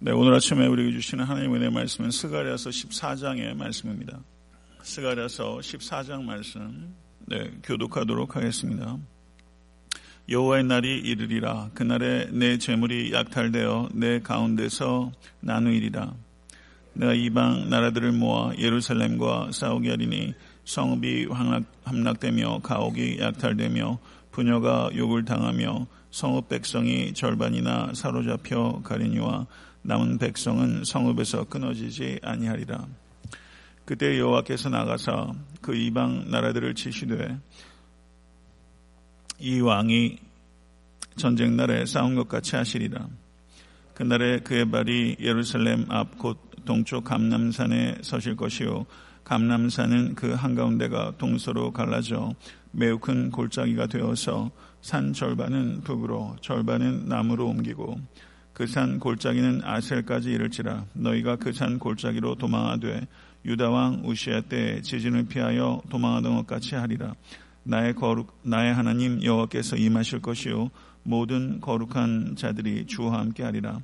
네, 오늘 아침에 우리에게 주시는 하나님 은혜의 말씀은 스가랴서 14장의 말씀입니다. 스가랴서 14장 말씀 네, 교독하도록 하겠습니다. 여호와의 날이 이르리라 그날에 내 재물이 약탈되어 내 가운데서 나누이리라 내가 이방 나라들을 모아 예루살렘과 싸우게 하리니 성읍이 함락되며 가옥이 약탈되며 부녀가 욕을 당하며 성읍 백성이 절반이나 사로잡혀 가리니와 남은 백성은 성읍에서 끊어지지 아니하리라. 그때 여호와께서 나가사 그 이방 나라들을 치시되 이 왕이 전쟁 날에 싸운 것 같이 하시리라. 그날에 그의 발이 예루살렘 앞 곧 동쪽 감남산에 서실 것이요 감남산은 그 한가운데가 동서로 갈라져 매우 큰 골짜기가 되어서 산 절반은 북으로 절반은 남으로 옮기고 그 산 골짜기는 아셀까지 이를지라 너희가 그 산 골짜기로 도망하되 유다 왕 우시아 때 지진을 피하여 도망하던 것 같이 하리라. 나의 거룩 나의 하나님 여호와께서 임하실 것이요 모든 거룩한 자들이 주와 함께 하리라.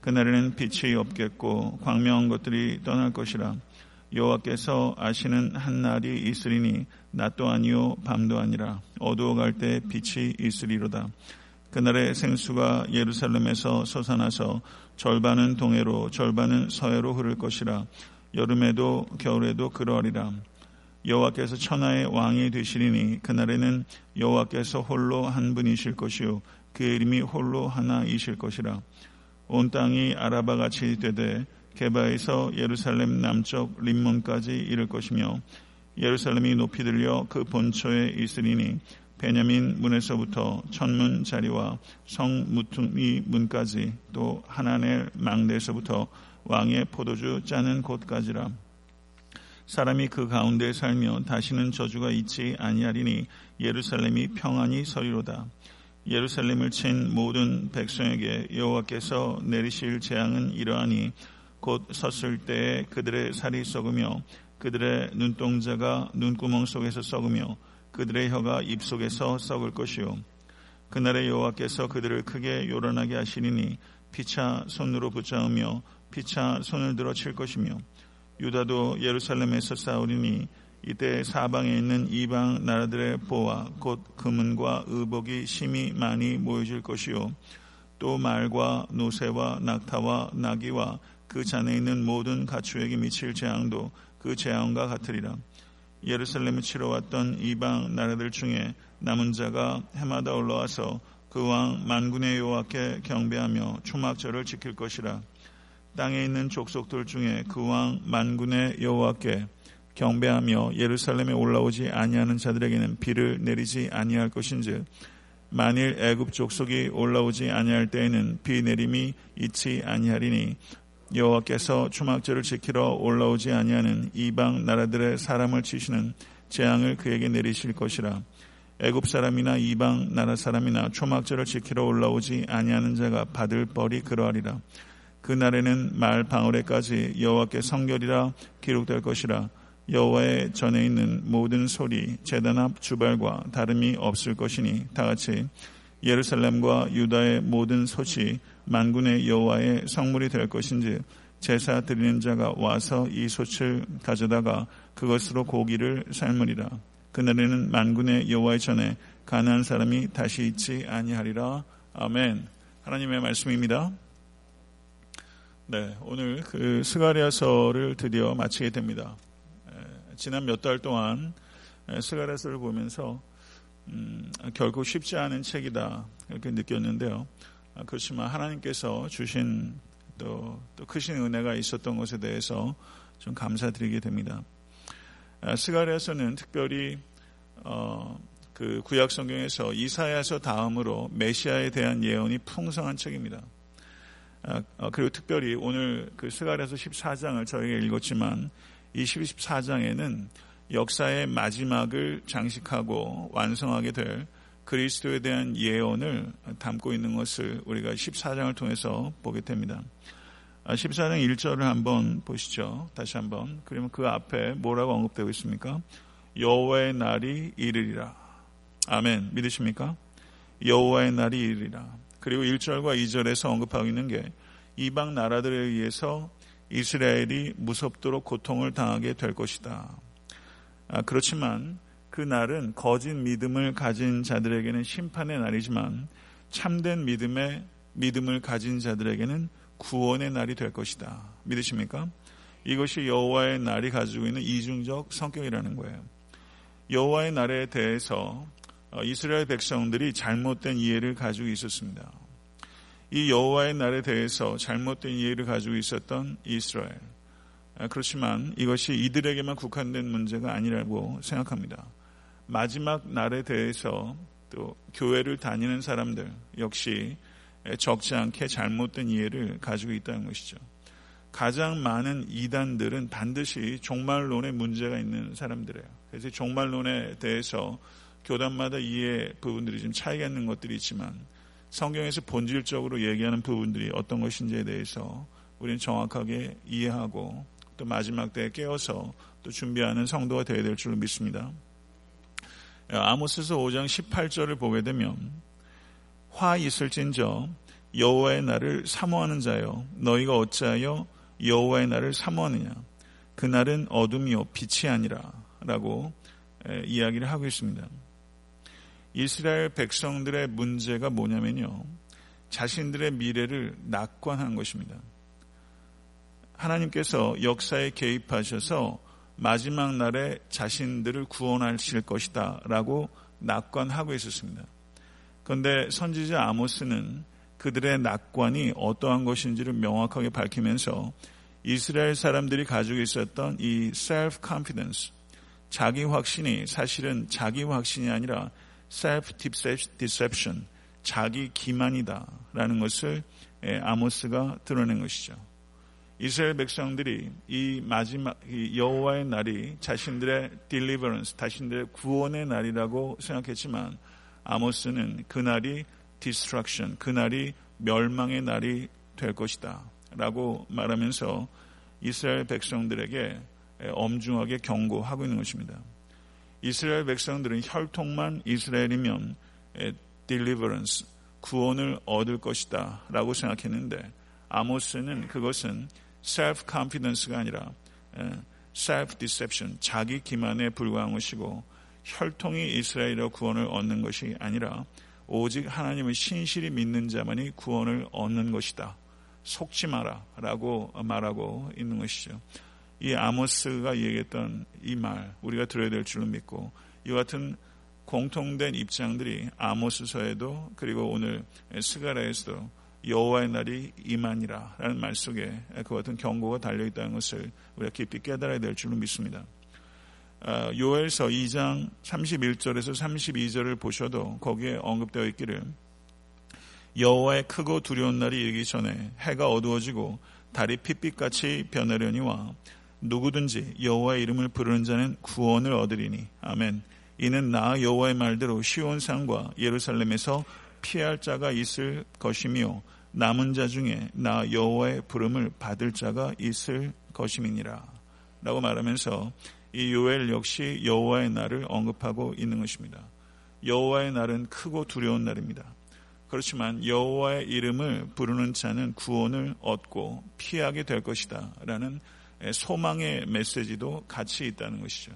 그날에는 빛이 없겠고 광명한 것들이 떠날 것이라. 여호와께서 아시는 한 날이 있으리니 낮도 아니요 밤도 아니라 어두워갈 때 빛이 있으리로다 그날의 생수가 예루살렘에서 솟아나서 절반은 동해로 절반은 서해로 흐를 것이라. 여름에도 겨울에도 그러하리라. 여호와께서 천하의 왕이 되시리니 그날에는 여호와께서 홀로 한 분이실 것이요. 그 이름이 홀로 하나이실 것이라. 온 땅이 아라바 같이 되되 개바에서 예루살렘 남쪽 림몬까지 이를 것이며 예루살렘이 높이 들려 그 본초에 있으리니 베냐민 문에서부터 천문 자리와 성 무퉁이 문까지 또 하나넬 망대에서부터 왕의 포도주 짜는 곳까지라. 사람이 그 가운데 살며 다시는 저주가 있지 아니하리니 예루살렘이 평안히 서리로다. 예루살렘을 친 모든 백성에게 여호와께서 내리실 재앙은 이러하니 곧 섰을 때에 그들의 살이 썩으며 그들의 눈동자가 눈구멍 속에서 썩으며 그들의 혀가 입속에서 썩을 것이요 그날에 여호와께서 그들을 크게 요란하게 하시리니 피차 손으로 붙잡으며 피차 손을 들어 칠 것이며 유다도 예루살렘에서 싸우리니 이때 사방에 있는 이방 나라들의 보와 곧 금은과 의복이 심히 많이 모여질 것이요 또 말과 노새와 낙타와 나귀와 그 잔에 있는 모든 가축에게 미칠 재앙도 그 재앙과 같으리라. 예루살렘을 치러 왔던 이방 나라들 중에 남은 자가 해마다 올라와서 그 왕 만군의 여호와께 경배하며 초막절을 지킬 것이라. 땅에 있는 족속들 중에 그 왕 만군의 여호와께 경배하며 예루살렘에 올라오지 아니하는 자들에게는 비를 내리지 아니할 것인즉 만일 애굽 족속이 올라오지 아니할 때에는 비 내림이 있지 아니하리니 여호와께서 추막절을 지키러 올라오지 아니하는 이방 나라들의 사람을 치시는 재앙을 그에게 내리실 것이라. 애굽 사람이나 이방 나라 사람이나 초막절을 지키러 올라오지 아니하는 자가 받을 벌이 그러하리라. 그 날에는 말 방울에까지 여호와께 성결이라 기록될 것이라. 여호와의 전에 있는 모든 소리, 제단 앞 주발과 다름이 없을 것이니 다 같이 예루살렘과 유다의 모든 소치 만군의 여호와의 성물이 될 것인지 제사 드리는 자가 와서 이 솥을 가져다가 그것으로 고기를 삶으리라. 그날에는 만군의 여호와의 전에 가난한 사람이 다시 있지 아니하리라. 아멘. 하나님의 말씀입니다. 네, 오늘 그 스가랴서를 드디어 마치게 됩니다. 지난 몇 달 동안 스가랴서를 보면서 음, 결국 쉽지 않은 책이다 이렇게 느꼈는데요. 아, 그렇지만 하나님께서 주신 또, 또 크신 은혜가 있었던 것에 대해서 좀 감사드리게 됩니다. 아, 스가랴서는 특별히 어, 그 구약 성경에서 이사야서 다음으로 메시아에 대한 예언이 풍성한 책입니다. 아, 어, 그리고 특별히 오늘 그 스가랴서 14장을 저희가 읽었지만 이 14장에는 역사의 마지막을 장식하고 완성하게 될 그리스도에 대한 예언을 담고 있는 것을 우리가 14장을 통해서 보게 됩니다. 14장 아, 1절을 한번 보시죠. 다시 한번. 그러면 그 앞에 뭐라고 언급되고 있습니까? 여호와의 날이 이르리라. 아멘. 믿으십니까? 여호와의 날이 이르리라. 그리고 1절과 2절에서 언급하고 있는 게 이방 나라들에 의해서 이스라엘이 무섭도록 고통을 당하게 될 것이다. 아, 그렇지만 그 날은 거짓 믿음을 가진 자들에게는 심판의 날이지만 참된 믿음의 믿음을 가진 자들에게는 구원의 날이 될 것이다. 믿으십니까? 이것이 여호와의 날이 가지고 있는 이중적 성격이라는 거예요. 여호와의 날에 대해서 어, 이스라엘 백성들이 잘못된 이해를 가지고 있었습니다. 이 여호와의 날에 대해서 잘못된 이해를 가지고 있었던 이스라엘. 아, 그렇지만 이것이 이들에게만 국한된 문제가 아니라고 생각합니다. 마지막 날에 대해서 또 교회를 다니는 사람들 역시 적지 않게 잘못된 이해를 가지고 있다는 것이죠. 가장 많은 이단들은 반드시 종말론에 문제가 있는 사람들이에요. 그래서 종말론에 대해서 교단마다 이해 부분들이 좀 차이가 있는 것들이 있지만 성경에서 본질적으로 얘기하는 부분들이 어떤 것인지에 대해서 우리는 정확하게 이해하고 또 마지막 때에 깨어서 또 준비하는 성도가 되어야 될 줄로 믿습니다. 아모스서 5장 18절을 보게 되면 화 있을진저 여호와의 날을 사모하는 자여 너희가 어찌하여 여호와의 날을 사모하느냐 그 날은 어둠이요 빛이 아니라라고 이야기를 하고 있습니다. 이스라엘 백성들의 문제가 뭐냐면요. 자신들의 미래를 낙관한 것입니다. 하나님께서 역사에 개입하셔서 마지막 날에 자신들을 구원하실 것이다 라고 낙관하고 있었습니다. 그런데 선지자 아모스는 그들의 낙관이 어떠한 것인지를 명확하게 밝히면서 이스라엘 사람들이 가지고 있었던 이 self-confidence, 자기 확신이 사실은 자기 확신이 아니라 self-deception, 자기 기만이다라는 것을 아모스가 드러낸 것이죠. 이스라엘 백성들이 이 마지막 여호와의 날이 자신들의 deliverance, 자신들의 구원의 날이라고 생각했지만 아모스는 그 날이 destruction, 그 날이 멸망의 날이 될 것이다. 라고 말하면서 이스라엘 백성들에게 엄중하게 경고하고 있는 것입니다. 이스라엘 백성들은 혈통만 이스라엘이면 deliverance, 구원을 얻을 것이다 라고 생각했는데 아모스는 그것은 self-confidence가 아니라 self-deception, 자기 기만에 불과한 것이고 혈통이 이스라엘의 구원을 얻는 것이 아니라 오직 하나님을 신실히 믿는 자만이 구원을 얻는 것이다. 속지 마라 라고 말하고 있는 것이죠. 이 아모스가 얘기했던 이 말 우리가 들어야 될 줄로 믿고 이 같은 공통된 입장들이 아모스서에도 그리고 오늘 스가라에서도 여호와의 날이 이만이라라는 말 속에 그 같은 경고가 달려 있다는 것을 우리가 깊이 깨달아야 될 줄로 믿습니다. 아, 요엘서 2장 31절에서 32절을 보셔도 거기에 언급되어 있기를 여호와의 크고 두려운 날이 이르기 전에 해가 어두워지고 달이 핏빛같이 변하려니와 누구든지 여호와의 이름을 부르는 자는 구원을 얻으리니 아멘. 이는 나 여호와의 말대로 시온 산과 예루살렘에서 피할 자가 있을 것이며 남은 자 중에 나 여호와의 부름을 받을 자가 있을 것임이니라. 라고 말하면서 이 요엘 역시 여호와의 날을 언급하고 있는 것입니다. 여호와의 날은 크고 두려운 날입니다. 그렇지만 여호와의 이름을 부르는 자는 구원을 얻고 피하게 될 것이다 라는 소망의 메시지도 같이 있다는 것이죠.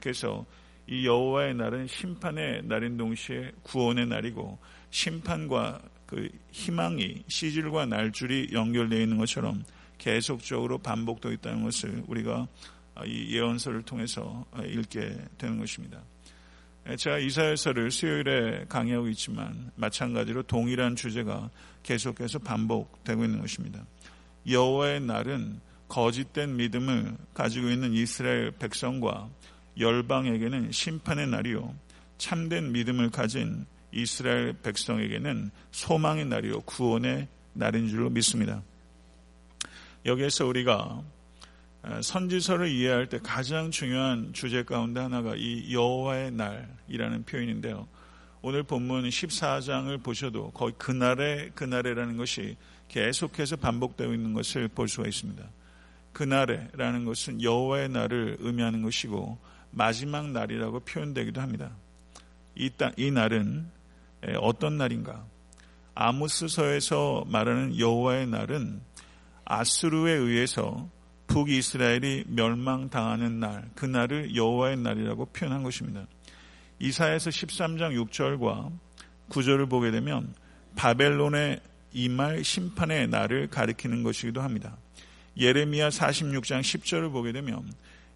그래서 이 여호와의 날은 심판의 날인 동시에 구원의 날이고 심판과 그 희망이 시질과 날줄이 연결되어 있는 것처럼 계속적으로 반복되어 있다는 것을 우리가 이 예언서를 통해서 읽게 되는 것입니다. 제가 이사야서를 수요일에 강의하고 있지만 마찬가지로 동일한 주제가 계속해서 반복되고 있는 것입니다. 여호와의 날은 거짓된 믿음을 가지고 있는 이스라엘 백성과 열방에게는 심판의 날이요 참된 믿음을 가진 이스라엘 백성에게는 소망의 날이요 구원의 날인 줄로 믿습니다. 여기에서 우리가 선지서를 이해할 때 가장 중요한 주제 가운데 하나가 이 여호와의 날이라는 표현인데요. 오늘 본문 14장을 보셔도 거의 그날의 그날에라는 것이 계속해서 반복되고 있는 것을 볼 수가 있습니다. 그날에라는 것은 여호와의 날을 의미하는 것이고 마지막 날이라고 표현되기도 합니다. 이, 이 날은 어떤 날인가? 아모스서에서 말하는 여호와의 날은 아수르에 의해서 북이스라엘이 멸망당하는 날, 그 날을 여호와의 날이라고 표현한 것입니다. 이사에서 13장 6절과 9절을 보게 되면 바벨론의 이말 심판의 날을 가리키는 것이기도 합니다. 예레미야 46장 10절을 보게 되면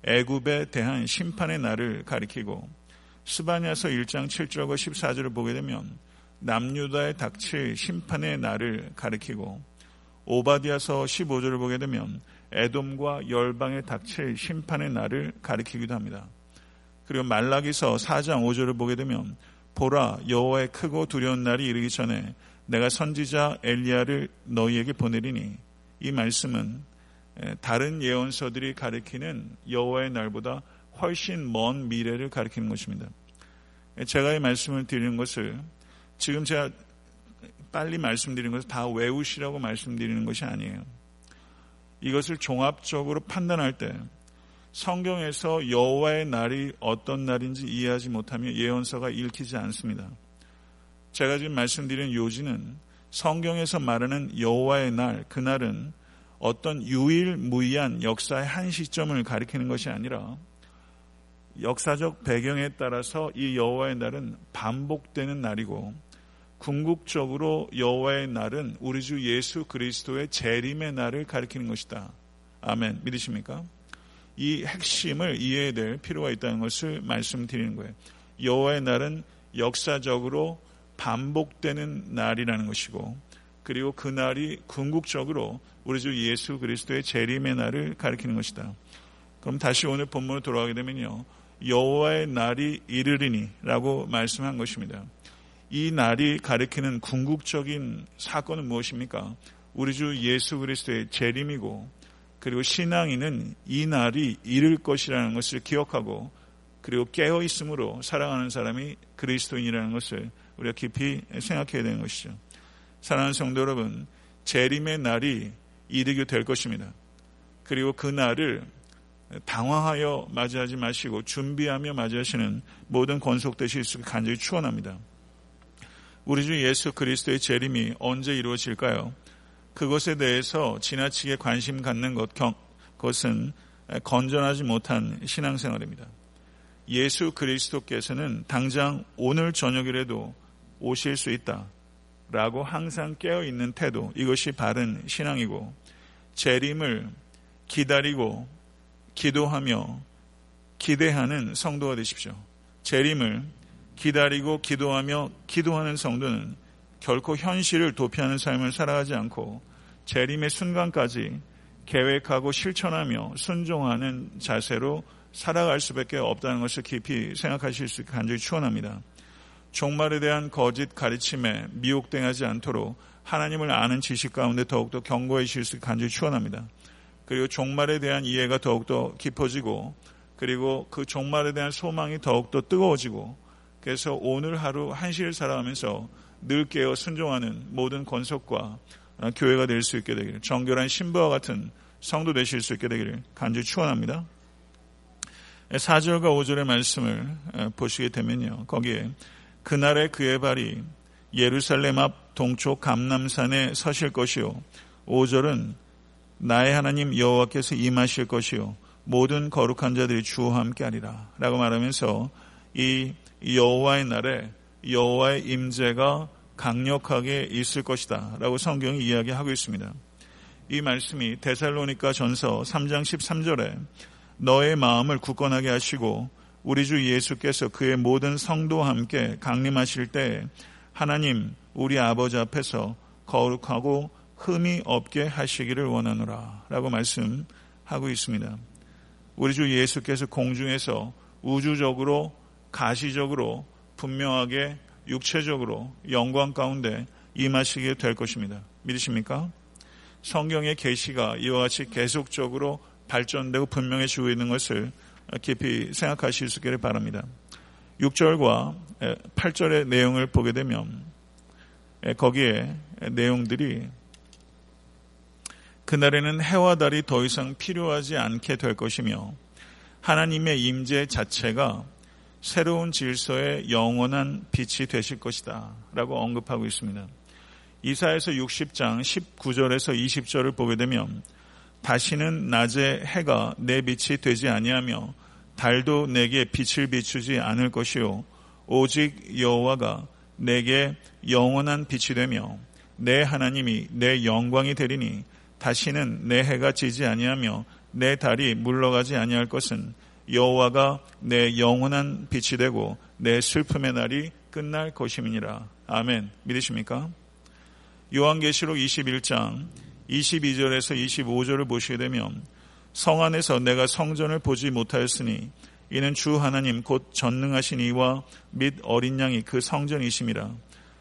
애굽에 대한 심판의 날을 가리키고 스바냐서 1장 7절과 14절을 보게 되면 남유다에 닥칠 심판의 날을 가리키고 오바디아서 15절을 보게 되면 에돔과 열방에 닥칠 심판의 날을 가리키기도 합니다. 그리고 말라기서 4장 5절을 보게 되면 보라 여호와의 크고 두려운 날이 이르기 전에 내가 선지자 엘리야를 너희에게 보내리니 이 말씀은 다른 예언서들이 가리키는 여호와의 날보다 훨씬 먼 미래를 가리키는 것입니다. 제가 이 말씀을 드리는 것을 지금 제가 빨리 말씀드리는 것을 다 외우시라고 말씀드리는 것이 아니에요. 이것을 종합적으로 판단할 때 성경에서 여호와의 날이 어떤 날인지 이해하지 못하면 예언서가 읽히지 않습니다. 제가 지금 말씀드린 요지는 성경에서 말하는 여호와의 날, 그날은 어떤 유일무이한 역사의 한 시점을 가리키는 것이 아니라 역사적 배경에 따라서 이 여호와의 날은 반복되는 날이고 궁극적으로 여호와의 날은 우리 주 예수 그리스도의 재림의 날을 가리키는 것이다. 아멘. 믿으십니까? 이 핵심을 이해해야 될 필요가 있다는 것을 말씀드리는 거예요. 여호와의 날은 역사적으로 반복되는 날이라는 것이고 그리고 그 날이 궁극적으로 우리 주 예수 그리스도의 재림의 날을 가리키는 것이다. 그럼 다시 오늘 본문으로 돌아가게 되면요. 여호와의 날이 이르리니라고 말씀한 것입니다. 이 날이 가리키는 궁극적인 사건은 무엇입니까? 우리 주 예수 그리스도의 재림이고 그리고 신앙인은 이 날이 이를 것이라는 것을 기억하고 그리고 깨어 있으므로 살아가는 사람이 그리스도인이라는 것을 우리가 깊이 생각해야 되는 것이죠. 사랑하는 성도 여러분, 재림의 날이 이르게 될 것입니다. 그리고 그 날을 당황하여 맞이하지 마시고 준비하며 맞이하시는 모든 권속되실 수 간절히 축원합니다. 우리 주 예수 그리스도의 재림이 언제 이루어질까요? 그것에 대해서 지나치게 관심 갖는 것, 그것은 건전하지 못한 신앙생활입니다. 예수 그리스도께서는 당장 오늘 저녁이라도 오실 수 있다. 라고 항상 깨어 있는 태도, 이것이 바른 신앙이고, 재림을 기다리고, 기도하며, 기대하는 성도가 되십시오. 재림을 기다리고, 기도하며, 기도하는 성도는 결코 현실을 도피하는 삶을 살아가지 않고 재림의 순간까지 계획하고 실천하며 순종하는 자세로 살아갈 수밖에 없다는 것을 깊이 생각하실 수 있게 간절히 추원합니다. 종말에 대한 거짓 가르침에 미혹당하지 않도록 하나님을 아는 지식 가운데 더욱더 경고해주실 수 있게 간절히 추원합니다. 그리고 종말에 대한 이해가 더욱더 깊어지고 그리고 그 종말에 대한 소망이 더욱더 뜨거워지고 그래서 오늘 하루 한시를 살아가면서 늘 깨어 순종하는 모든 권속과 교회가 될 수 있게 되기를 정결한 신부와 같은 성도 되실 수 있게 되기를 간절히 축원합니다. 4절과 5절의 말씀을 보시게 되면요. 거기에 그날에 그의 발이 예루살렘 앞 동쪽 감남산에 서실 것이요. 5절은 나의 하나님 여호와께서 임하실 것이요. 모든 거룩한 자들이 주와 함께 하리라. 라고 말하면서 이 여호와의 날에 여호와의 임재가 강력하게 있을 것이다. 라고 성경이 이야기하고 있습니다. 이 말씀이 데살로니카 전서 3장 13절에 너의 마음을 굳건하게 하시고 우리 주 예수께서 그의 모든 성도와 함께 강림하실 때 하나님 우리 아버지 앞에서 거룩하고 흠이 없게 하시기를 원하노라 라고 말씀하고 있습니다. 우리 주 예수께서 공중에서 우주적으로 가시적으로 분명하게 육체적으로 영광 가운데 임하시게 될 것입니다. 믿으십니까? 성경의 계시가 이와 같이 계속적으로 발전되고 분명해지고 있는 것을 깊이 생각하실 수 있기를 바랍니다. 6절과 8절의 내용을 보게 되면 거기에 내용들이 그날에는 해와 달이 더 이상 필요하지 않게 될 것이며 하나님의 임재 자체가 새로운 질서의 영원한 빛이 되실 것이다. 라고 언급하고 있습니다. 이사에서 60장 19절에서 20절을 보게 되면 다시는 낮에 해가 내 빛이 되지 아니하며 달도 내게 빛을 비추지 않을 것이요 오직 여호와가 내게 영원한 빛이 되며 내 하나님이 내 영광이 되리니 다시는 내 해가 지지 아니하며 내 달이 물러가지 아니할 것은 여호와가 내 영원한 빛이 되고 내 슬픔의 날이 끝날 것임이니라. 아멘. 믿으십니까? 요한계시록 21장 22절에서 25절을 보시게 되면 성 안에서 내가 성전을 보지 못하였으니 이는 주 하나님 곧 전능하신 이와 및 어린 양이 그 성전이심이라.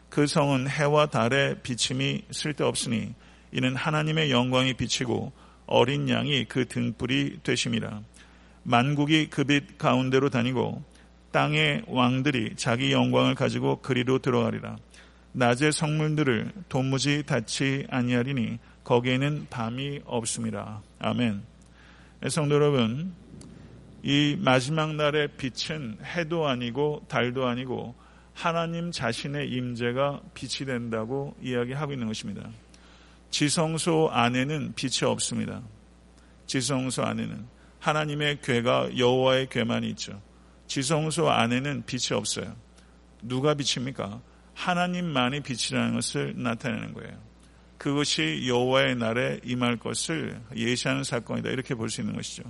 그 성은 해와 달의 비침이 쓸데없으니 이는 하나님의 영광이 비치고 어린 양이 그 등불이 되심이라. 만국이 그 빛 가운데로 다니고 땅의 왕들이 자기 영광을 가지고 그리로 들어가리라. 낮의 성물들을 도무지 닿지 아니하리니 거기에는 밤이 없습니다. 아멘. 성도 여러분, 이 마지막 날의 빛은 해도 아니고 달도 아니고 하나님 자신의 임재가 빛이 된다고 이야기하고 있는 것입니다. 지성소 안에는 빛이 없습니다. 지성소 안에는 하나님의 괴가 여호와의 괴만 있죠. 지성소 안에는 빛이 없어요. 누가 빛입니까? 하나님만이 빛이라는 것을 나타내는 거예요. 그것이 여호와의 날에 임할 것을 예시하는 사건이다. 이렇게 볼 수 있는 것이죠.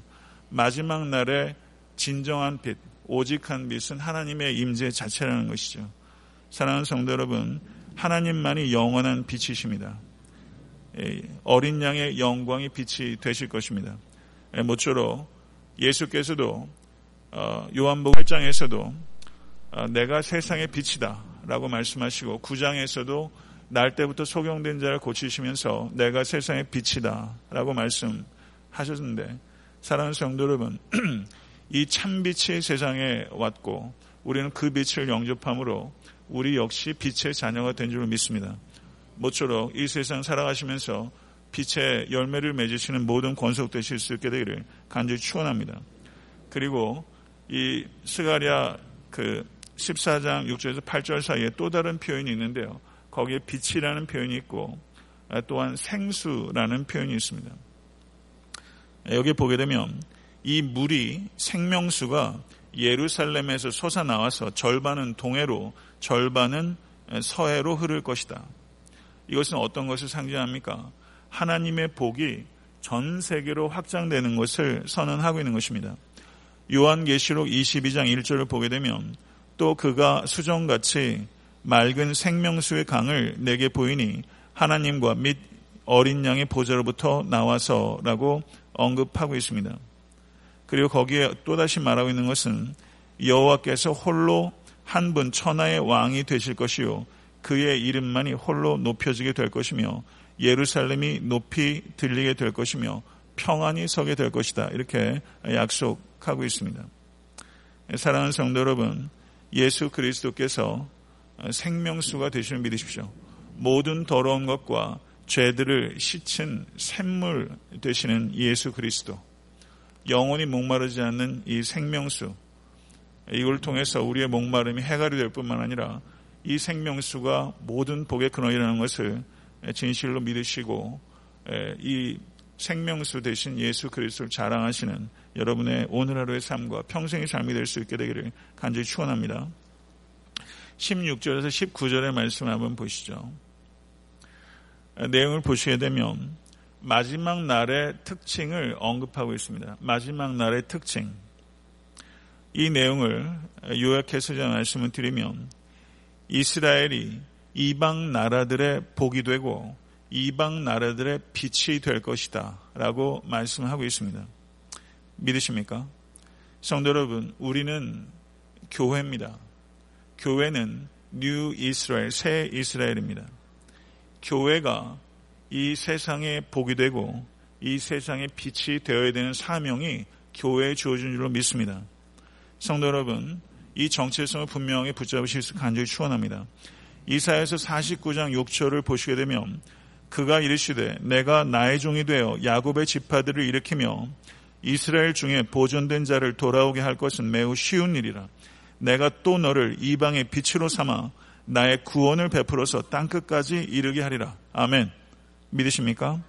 마지막 날에 진정한 빛, 오직한 빛은 하나님의 임재 자체라는 것이죠. 사랑하는 성도 여러분, 하나님만이 영원한 빛이십니다. 어린 양의 영광이 빛이 되실 것입니다. 모쪼록 예수께서도 어, 요한복음 8장에서도 어, 내가 세상의 빛이다 라고 말씀하시고 9장에서도 날 때부터 소경된 자를 고치시면서 내가 세상의 빛이다 라고 말씀하셨는데 사랑하는 성도 여러분 이 참빛이 세상에 왔고 우리는 그 빛을 영접함으로 우리 역시 빛의 자녀가 된줄 믿습니다. 모쪼록 이 세상 살아가시면서 빛의 열매를 맺으시는 모든 권속 되실 수 있게 되기를 간절히 축원합니다. 그리고 이 스가랴 그 14장 6절에서 8절 사이에 또 다른 표현이 있는데요. 거기에 빛이라는 표현이 있고 또한 생수라는 표현이 있습니다. 여기 보게 되면 이 물이 생명수가 예루살렘에서 솟아 나와서 절반은 동해로 절반은 서해로 흐를 것이다. 이것은 어떤 것을 상징합니까? 하나님의 복이 전 세계로 확장되는 것을 선언하고 있는 것입니다. 요한계시록 22장 1절을 보게 되면 또 그가 수정같이 맑은 생명수의 강을 내게 보이니 하나님과 및 어린 양의 보좌로부터 나와서라고 언급하고 있습니다. 그리고 거기에 또다시 말하고 있는 것은 여호와께서 홀로 한 분 천하의 왕이 되실 것이요 그의 이름만이 홀로 높여지게 될 것이며 예루살렘이 높이 들리게 될 것이며 평안이 서게 될 것이다. 이렇게 약속하고 있습니다. 사랑하는 성도 여러분, 예수 그리스도께서 생명수가 되시는 믿으십시오. 모든 더러운 것과 죄들을 씻은 샘물 되시는 예수 그리스도. 영원히 목마르지 않는 이 생명수. 이걸 통해서 우리의 목마름이 해갈이 될 뿐만 아니라 이 생명수가 모든 복의 근원이라는 것을 진실로 믿으시고 이 생명수 대신 예수 그리스도를 자랑하시는 여러분의 오늘 하루의 삶과 평생의 삶이 될 수 있게 되기를 간절히 축원합니다. 16절에서 19절의 말씀을 한번 보시죠. 내용을 보시게 되면 마지막 날의 특징을 언급하고 있습니다. 마지막 날의 특징. 이 내용을 요약해서 제가 말씀을 드리면 이스라엘이 이방 나라들의 복이 되고 이방 나라들의 빛이 될 것이다 라고 말씀하고 있습니다. 믿으십니까? 성도 여러분, 우리는 교회입니다. 교회는 New Israel, 새 이스라엘입니다. 교회가 이 세상에 복이 되고 이 세상에 빛이 되어야 되는 사명이 교회에 주어진 줄로 믿습니다. 성도 여러분, 이 정체성을 분명히 붙잡으시길 간절히 축원합니다. 이사야서 49장 6절을 보시게 되면 그가 이르시되 네가 나의 종이 되어 야곱의 지파들을 일으키며 이스라엘 중에 보존된 자를 돌아오게 할 것은 매우 쉬운 일이라. 내가 또 너를 이방의 빛으로 삼아 나의 구원을 베풀어서 땅 끝까지 이르게 하리라. 아멘. 믿으십니까?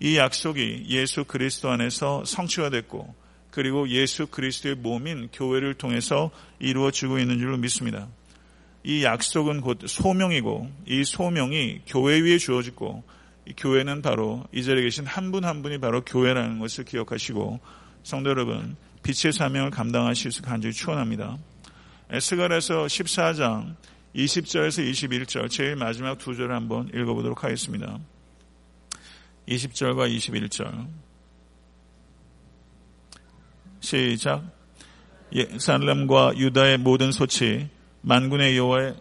이 약속이 예수 그리스도 안에서 성취가 됐고 그리고 예수 그리스도의 몸인 교회를 통해서 이루어지고 있는 줄로 믿습니다. 이 약속은 곧 소명이고 이 소명이 교회 위에 주어지고 이 교회는 바로 이 자리에 계신 한 분한 한 분이 바로 교회라는 것을 기억하시고 성도 여러분 빛의 사명을 감당하실 수 간절히 축원합니다. 에스갈에서 14장 20절에서 21절 제일 마지막 두 절을 한번 읽어보도록 하겠습니다. 20절과 21절 시작 예산람과 유다의 모든 소치 만군의 여호와의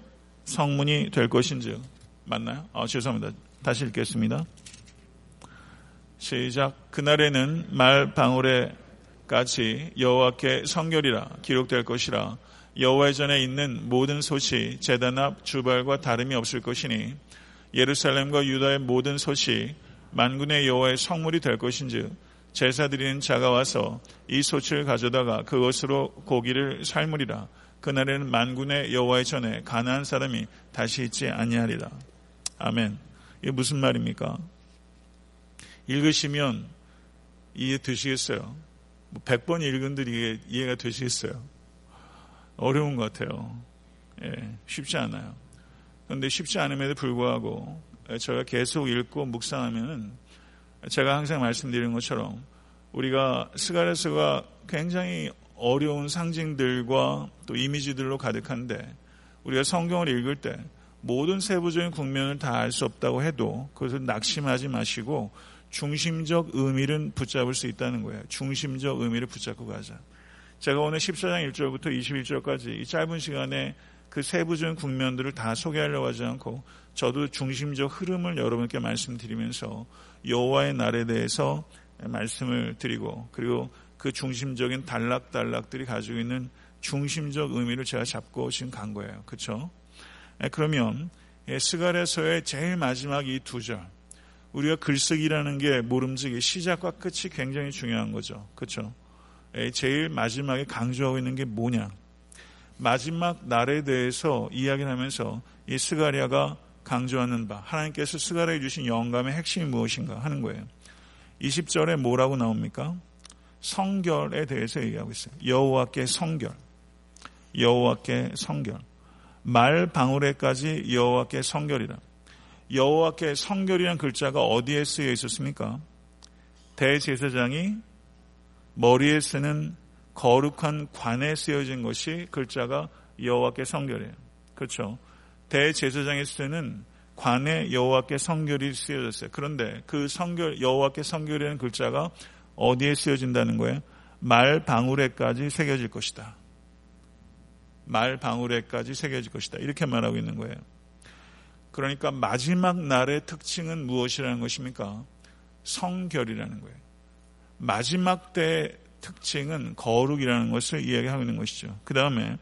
성문이 될 것인즉 맞나요? 아, 죄송합니다. 다시 읽겠습니다. 시작 그날에는 말 방울에 같이 여호와께 성결이라 기록될 것이라 여호와의 전에 있는 모든 소시 제단 앞 주발과 다름이 없을 것이니 예루살렘과 유다의 모든 소시 만군의 여호와의 성물이 될 것인즉 제사 드리는 자가 와서 이 소치를 가져다가 그것으로 고기를 삶으리라 그날에는 만군의 여호와의 전에 가난한 사람이 다시 있지 아니하리라. 아멘. 이게 무슨 말입니까? 읽으시면 이해 되시겠어요? 100번 뭐 읽은들 이해, 이해가 되시겠어요? 어려운 것 같아요. 예, 쉽지 않아요. 그런데 쉽지 않음에도 불구하고 저희가 계속 읽고 묵상하면은 제가 항상 말씀드리는 것처럼 우리가 스가레스가 굉장히 어려운 상징들과 또 이미지들로 가득한데 우리가 성경을 읽을 때 모든 세부적인 국면을 다 알 수 없다고 해도 그것을 낙심하지 마시고 중심적 의미를 붙잡을 수 있다는 거예요. 중심적 의미를 붙잡고 가자. 제가 오늘 14장 1절부터 21절까지 이 짧은 시간에 그 세부적인 국면들을 다 소개하려고 하지 않고 저도 중심적 흐름을 여러분께 말씀드리면서 여호와의 날에 대해서 말씀을 드리고 그리고 그 중심적인 단락단락들이 가지고 있는 중심적 의미를 제가 잡고 지금 간 거예요. 그렇죠? 그러면 예, 스가랴서의 제일 마지막 이 두 절. 우리가 글쓰기라는 게 모름지기 시작과 끝이 굉장히 중요한 거죠. 그렇죠? 제일 마지막에 강조하고 있는 게 뭐냐? 마지막 날에 대해서 이야기를 하면서 이 스가랴가 강조하는 바 하나님께서 스가랴에 주신 영감의 핵심이 무엇인가 하는 거예요. 20절에 뭐라고 나옵니까? 성결에 대해서 얘기하고 있어요. 여호와께 성결. 여호와께 성결. 말 방울에까지 여호와께 성결이라. 여호와께 성결이란 글자가 어디에 쓰여 있었습니까? 대제사장이 머리에 쓰는 거룩한 관에 쓰여진 것이 글자가 여호와께 성결이에요. 그렇죠? 대제사장이 쓰는 관에 여호와께 성결이 쓰여졌어요. 그런데 그 성결 여호와께 성결이라는 글자가 어디에 쓰여진다는 거예요? 말 방울에까지 새겨질 것이다. 말 방울에까지 새겨질 것이다. 이렇게 말하고 있는 거예요. 그러니까 마지막 날의 특징은 무엇이라는 것입니까? 성결이라는 거예요. 마지막 때의 특징은 거룩이라는 것을 이야기하고 있는 것이죠. 그 다음에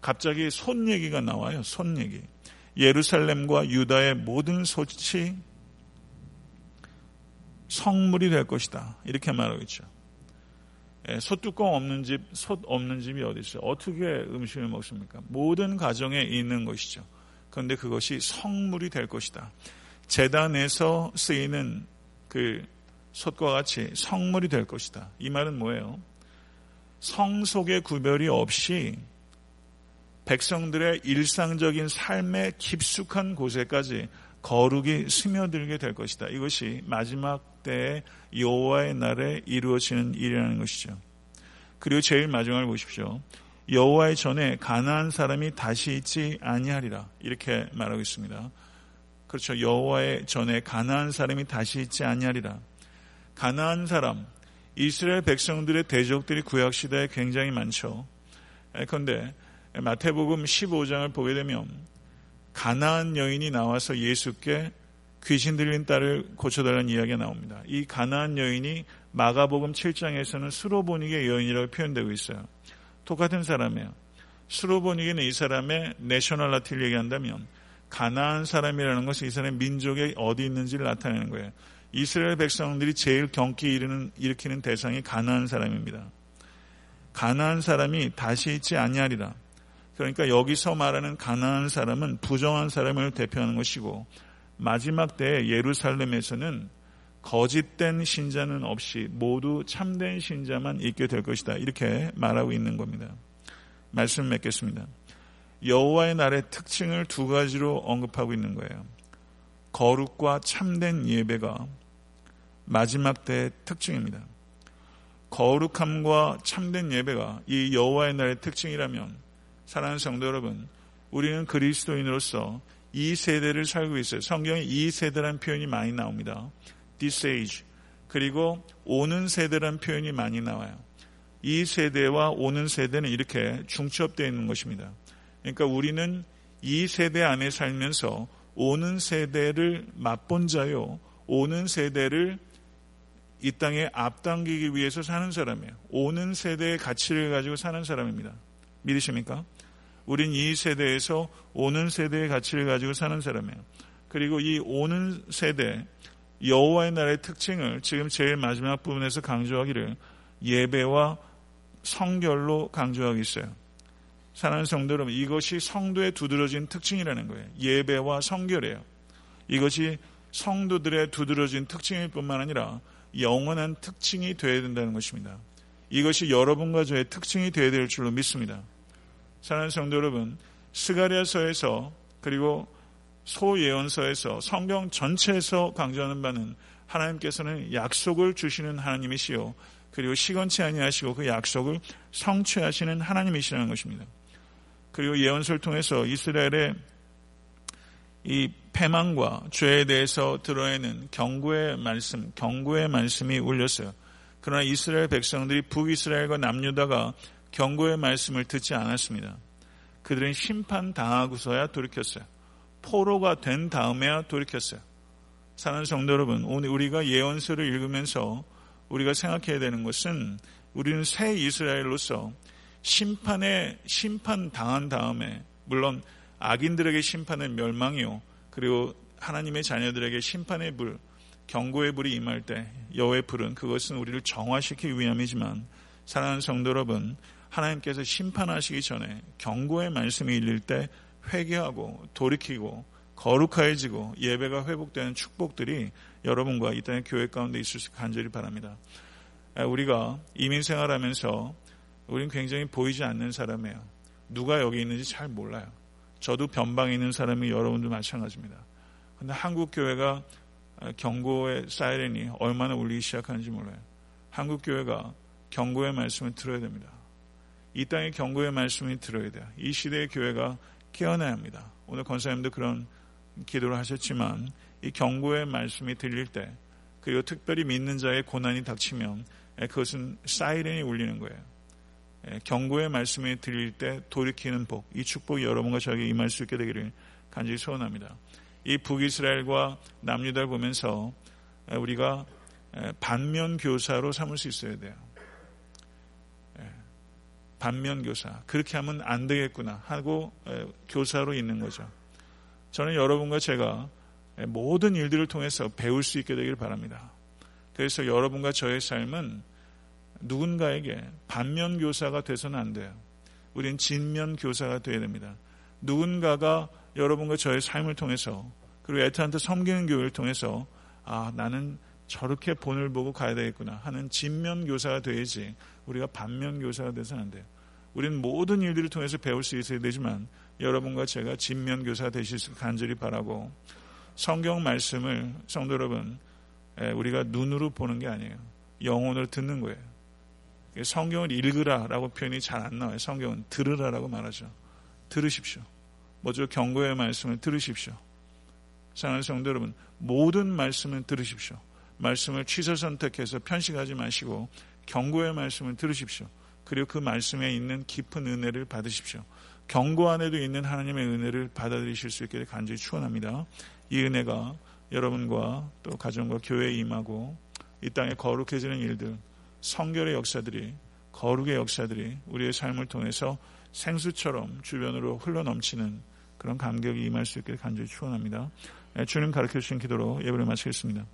갑자기 손 얘기가 나와요. 손 얘기. 예루살렘과 유다의 모든 소치 성물이 될 것이다. 이렇게 말하고 있죠. 예, 소뚜껑 없는 집, 솥 없는 집이 어디 있어요? 어떻게 음식을 먹습니까? 모든 가정에 있는 것이죠. 그런데 그것이 성물이 될 것이다. 재단에서 쓰이는 그 솥과 같이 성물이 될 것이다. 이 말은 뭐예요? 성속의 구별이 없이 백성들의 일상적인 삶의 깊숙한 곳에까지 거룩이 스며들게 될 것이다. 이것이 마지막 때의 여호와의 날에 이루어지는 일이라는 것이죠. 그리고 제일 마지막을 보십시오. 여호와의 전에 가난한 사람이 다시 있지 아니하리라 이렇게 말하고 있습니다. 그렇죠. 여호와의 전에 가난한 사람이 다시 있지 아니하리라. 가난한 사람 이스라엘 백성들의 대적들이 구약 시대에 굉장히 많죠. 그런데 마태복음 15장을 보게 되면 가나안 여인이 나와서 예수께 귀신 들린 딸을 고쳐달라는 이야기가 나옵니다. 이 가나안 여인이 마가복음 7장에서는 수로보닉의 여인이라고 표현되고 있어요. 똑같은 사람이에요. 수로보닉에는 이 사람의 내셔널 라티를 얘기한다면 가나안 사람이라는 것은 이 사람의 민족에 어디 있는지를 나타내는 거예요. 이스라엘 백성들이 제일 경기 일으키는, 일으키는 대상이 가나안 사람입니다. 가나안 사람이 다시 있지 아니하리라. 그러니까 여기서 말하는 가난한 사람은 부정한 사람을 대표하는 것이고 마지막 때 예루살렘에서는 거짓된 신자는 없이 모두 참된 신자만 있게 될 것이다. 이렇게 말하고 있는 겁니다. 말씀 맺겠습니다. 여호와의 날의 특징을 두 가지로 언급하고 있는 거예요. 거룩과 참된 예배가 마지막 때의 특징입니다. 거룩함과 참된 예배가 이 여호와의 날의 특징이라면 사랑하는 성도 여러분, 우리는 그리스도인으로서 이 세대를 살고 있어요. 성경에 이 세대라는 표현이 많이 나옵니다. this age. 그리고 오는 세대라는 표현이 많이 나와요. 이 세대와 오는 세대는 이렇게 중첩되어 있는 것입니다. 그러니까 우리는 이 세대 안에 살면서 오는 세대를 맛본 자요. 오는 세대를 이 땅에 앞당기기 위해서 사는 사람이에요. 오는 세대의 가치를 가지고 사는 사람입니다. 믿으십니까? 우린 이 세대에서 오는 세대의 가치를 가지고 사는 사람이에요. 그리고 이 오는 세대 여호와의 나라의 특징을 지금 제일 마지막 부분에서 강조하기를 예배와 성결로 강조하고 있어요. 사랑하는 성도 여러분, 이것이 성도의 두드러진 특징이라는 거예요. 예배와 성결이에요. 이것이 성도들의 두드러진 특징일 뿐만 아니라 영원한 특징이 되어야 된다는 것입니다. 이것이 여러분과 저의 특징이 되어야 될 줄로 믿습니다. 사랑하는 성도 여러분, 스가리아서에서 그리고 소예언서에서 성경 전체에서 강조하는 바는 하나님께서는 약속을 주시는 하나님이시요 그리고 시건치 아니하시고 그 약속을 성취하시는 하나님이시라는 것입니다. 그리고 예언서를 통해서 이스라엘의 이 패망과 죄에 대해서 드러내는 경고의 말씀, 경고의 말씀이 울렸어요. 그러나 이스라엘 백성들이 북이스라엘과 남유다가 경고의 말씀을 듣지 않았습니다. 그들은 심판 당하고서야 돌이켰어요. 포로가 된 다음에야 돌이켰어요. 사는 성도 여러분, 오늘 우리가 예언서를 읽으면서 우리가 생각해야 되는 것은 우리는 새 이스라엘로서 심판에 심판 당한 다음에 물론 악인들에게 심판은 멸망이요 그리고 하나님의 자녀들에게 심판의 불 경고의 불이 임할 때 여호의 불은 그것은 우리를 정화시키기 위함이지만 사랑하는 성도 여러분 하나님께서 심판하시기 전에 경고의 말씀이 일릴 때 회개하고 돌이키고 거룩해지고 예배가 회복되는 축복들이 여러분과 이 땅의 교회 가운데 있을 수 간절히 바랍니다. 우리가 이민 생활하면서 우리는 굉장히 보이지 않는 사람이에요. 누가 여기 있는지 잘 몰라요. 저도 변방에 있는 사람이 여러분도 마찬가지입니다. 근데 한국 교회가 경고의 사이렌이 얼마나 울리기 시작하는지 몰라요. 한국 교회가 경고의 말씀을 들어야 됩니다. 이 땅의 경고의 말씀이 들어야 돼요. 이 시대의 교회가 깨어나야 합니다. 오늘 권사님도 그런 기도를 하셨지만 이 경고의 말씀이 들릴 때 그리고 특별히 믿는 자의 고난이 닥치면 그것은 사이렌이 울리는 거예요. 경고의 말씀이 들릴 때 돌이키는 복, 이 축복이 여러분과 저에게 임할 수 있게 되기를 간절히 소원합니다. 이 북이스라엘과 남유다를 보면서 우리가 반면 교사로 삼을 수 있어야 돼요. 반면 교사. 그렇게 하면 안 되겠구나 하고 교사로 있는 거죠. 저는 여러분과 제가 모든 일들을 통해서 배울 수 있게 되길 바랍니다. 그래서 여러분과 저의 삶은 누군가에게 반면 교사가 돼서는 안 돼요. 우린 진면 교사가 되어야 됩니다. 누군가가 여러분과 저의 삶을 통해서 그리고 애타한테 섬기는 교회를 통해서 아 나는 저렇게 본을 보고 가야 되겠구나 하는 진면 교사가 되야지 우리가 반면교사가 돼서는 안 돼요. 우리는 모든 일들을 통해서 배울 수 있어야 되지만 여러분과 제가 진면교사 되실 수 간절히 바라고 성경 말씀을 성도 여러분 우리가 눈으로 보는 게 아니에요. 영혼으로 듣는 거예요. 성경을 읽으라라고 표현이 잘 안 나와요. 성경은 들으라라고 말하죠. 들으십시오. 먼저 경고의 말씀을 들으십시오. 사랑하는 성도 여러분, 모든 말씀을 들으십시오. 말씀을 취소 선택해서 편식하지 마시고 경고의 말씀을 들으십시오. 그리고 그 말씀에 있는 깊은 은혜를 받으십시오. 경고 안에도 있는 하나님의 은혜를 받아들이실 수 있게 간절히 축원합니다. 이 은혜가 여러분과 또 가정과 교회에 임하고 이 땅에 거룩해지는 일들, 성결의 역사들이 거룩의 역사들이 우리의 삶을 통해서 생수처럼 주변으로 흘러넘치는 그런 감격이 임할 수 있게 간절히 축원합니다. 네, 주님 가르쳐 주신 기도로 예배를 마치겠습니다.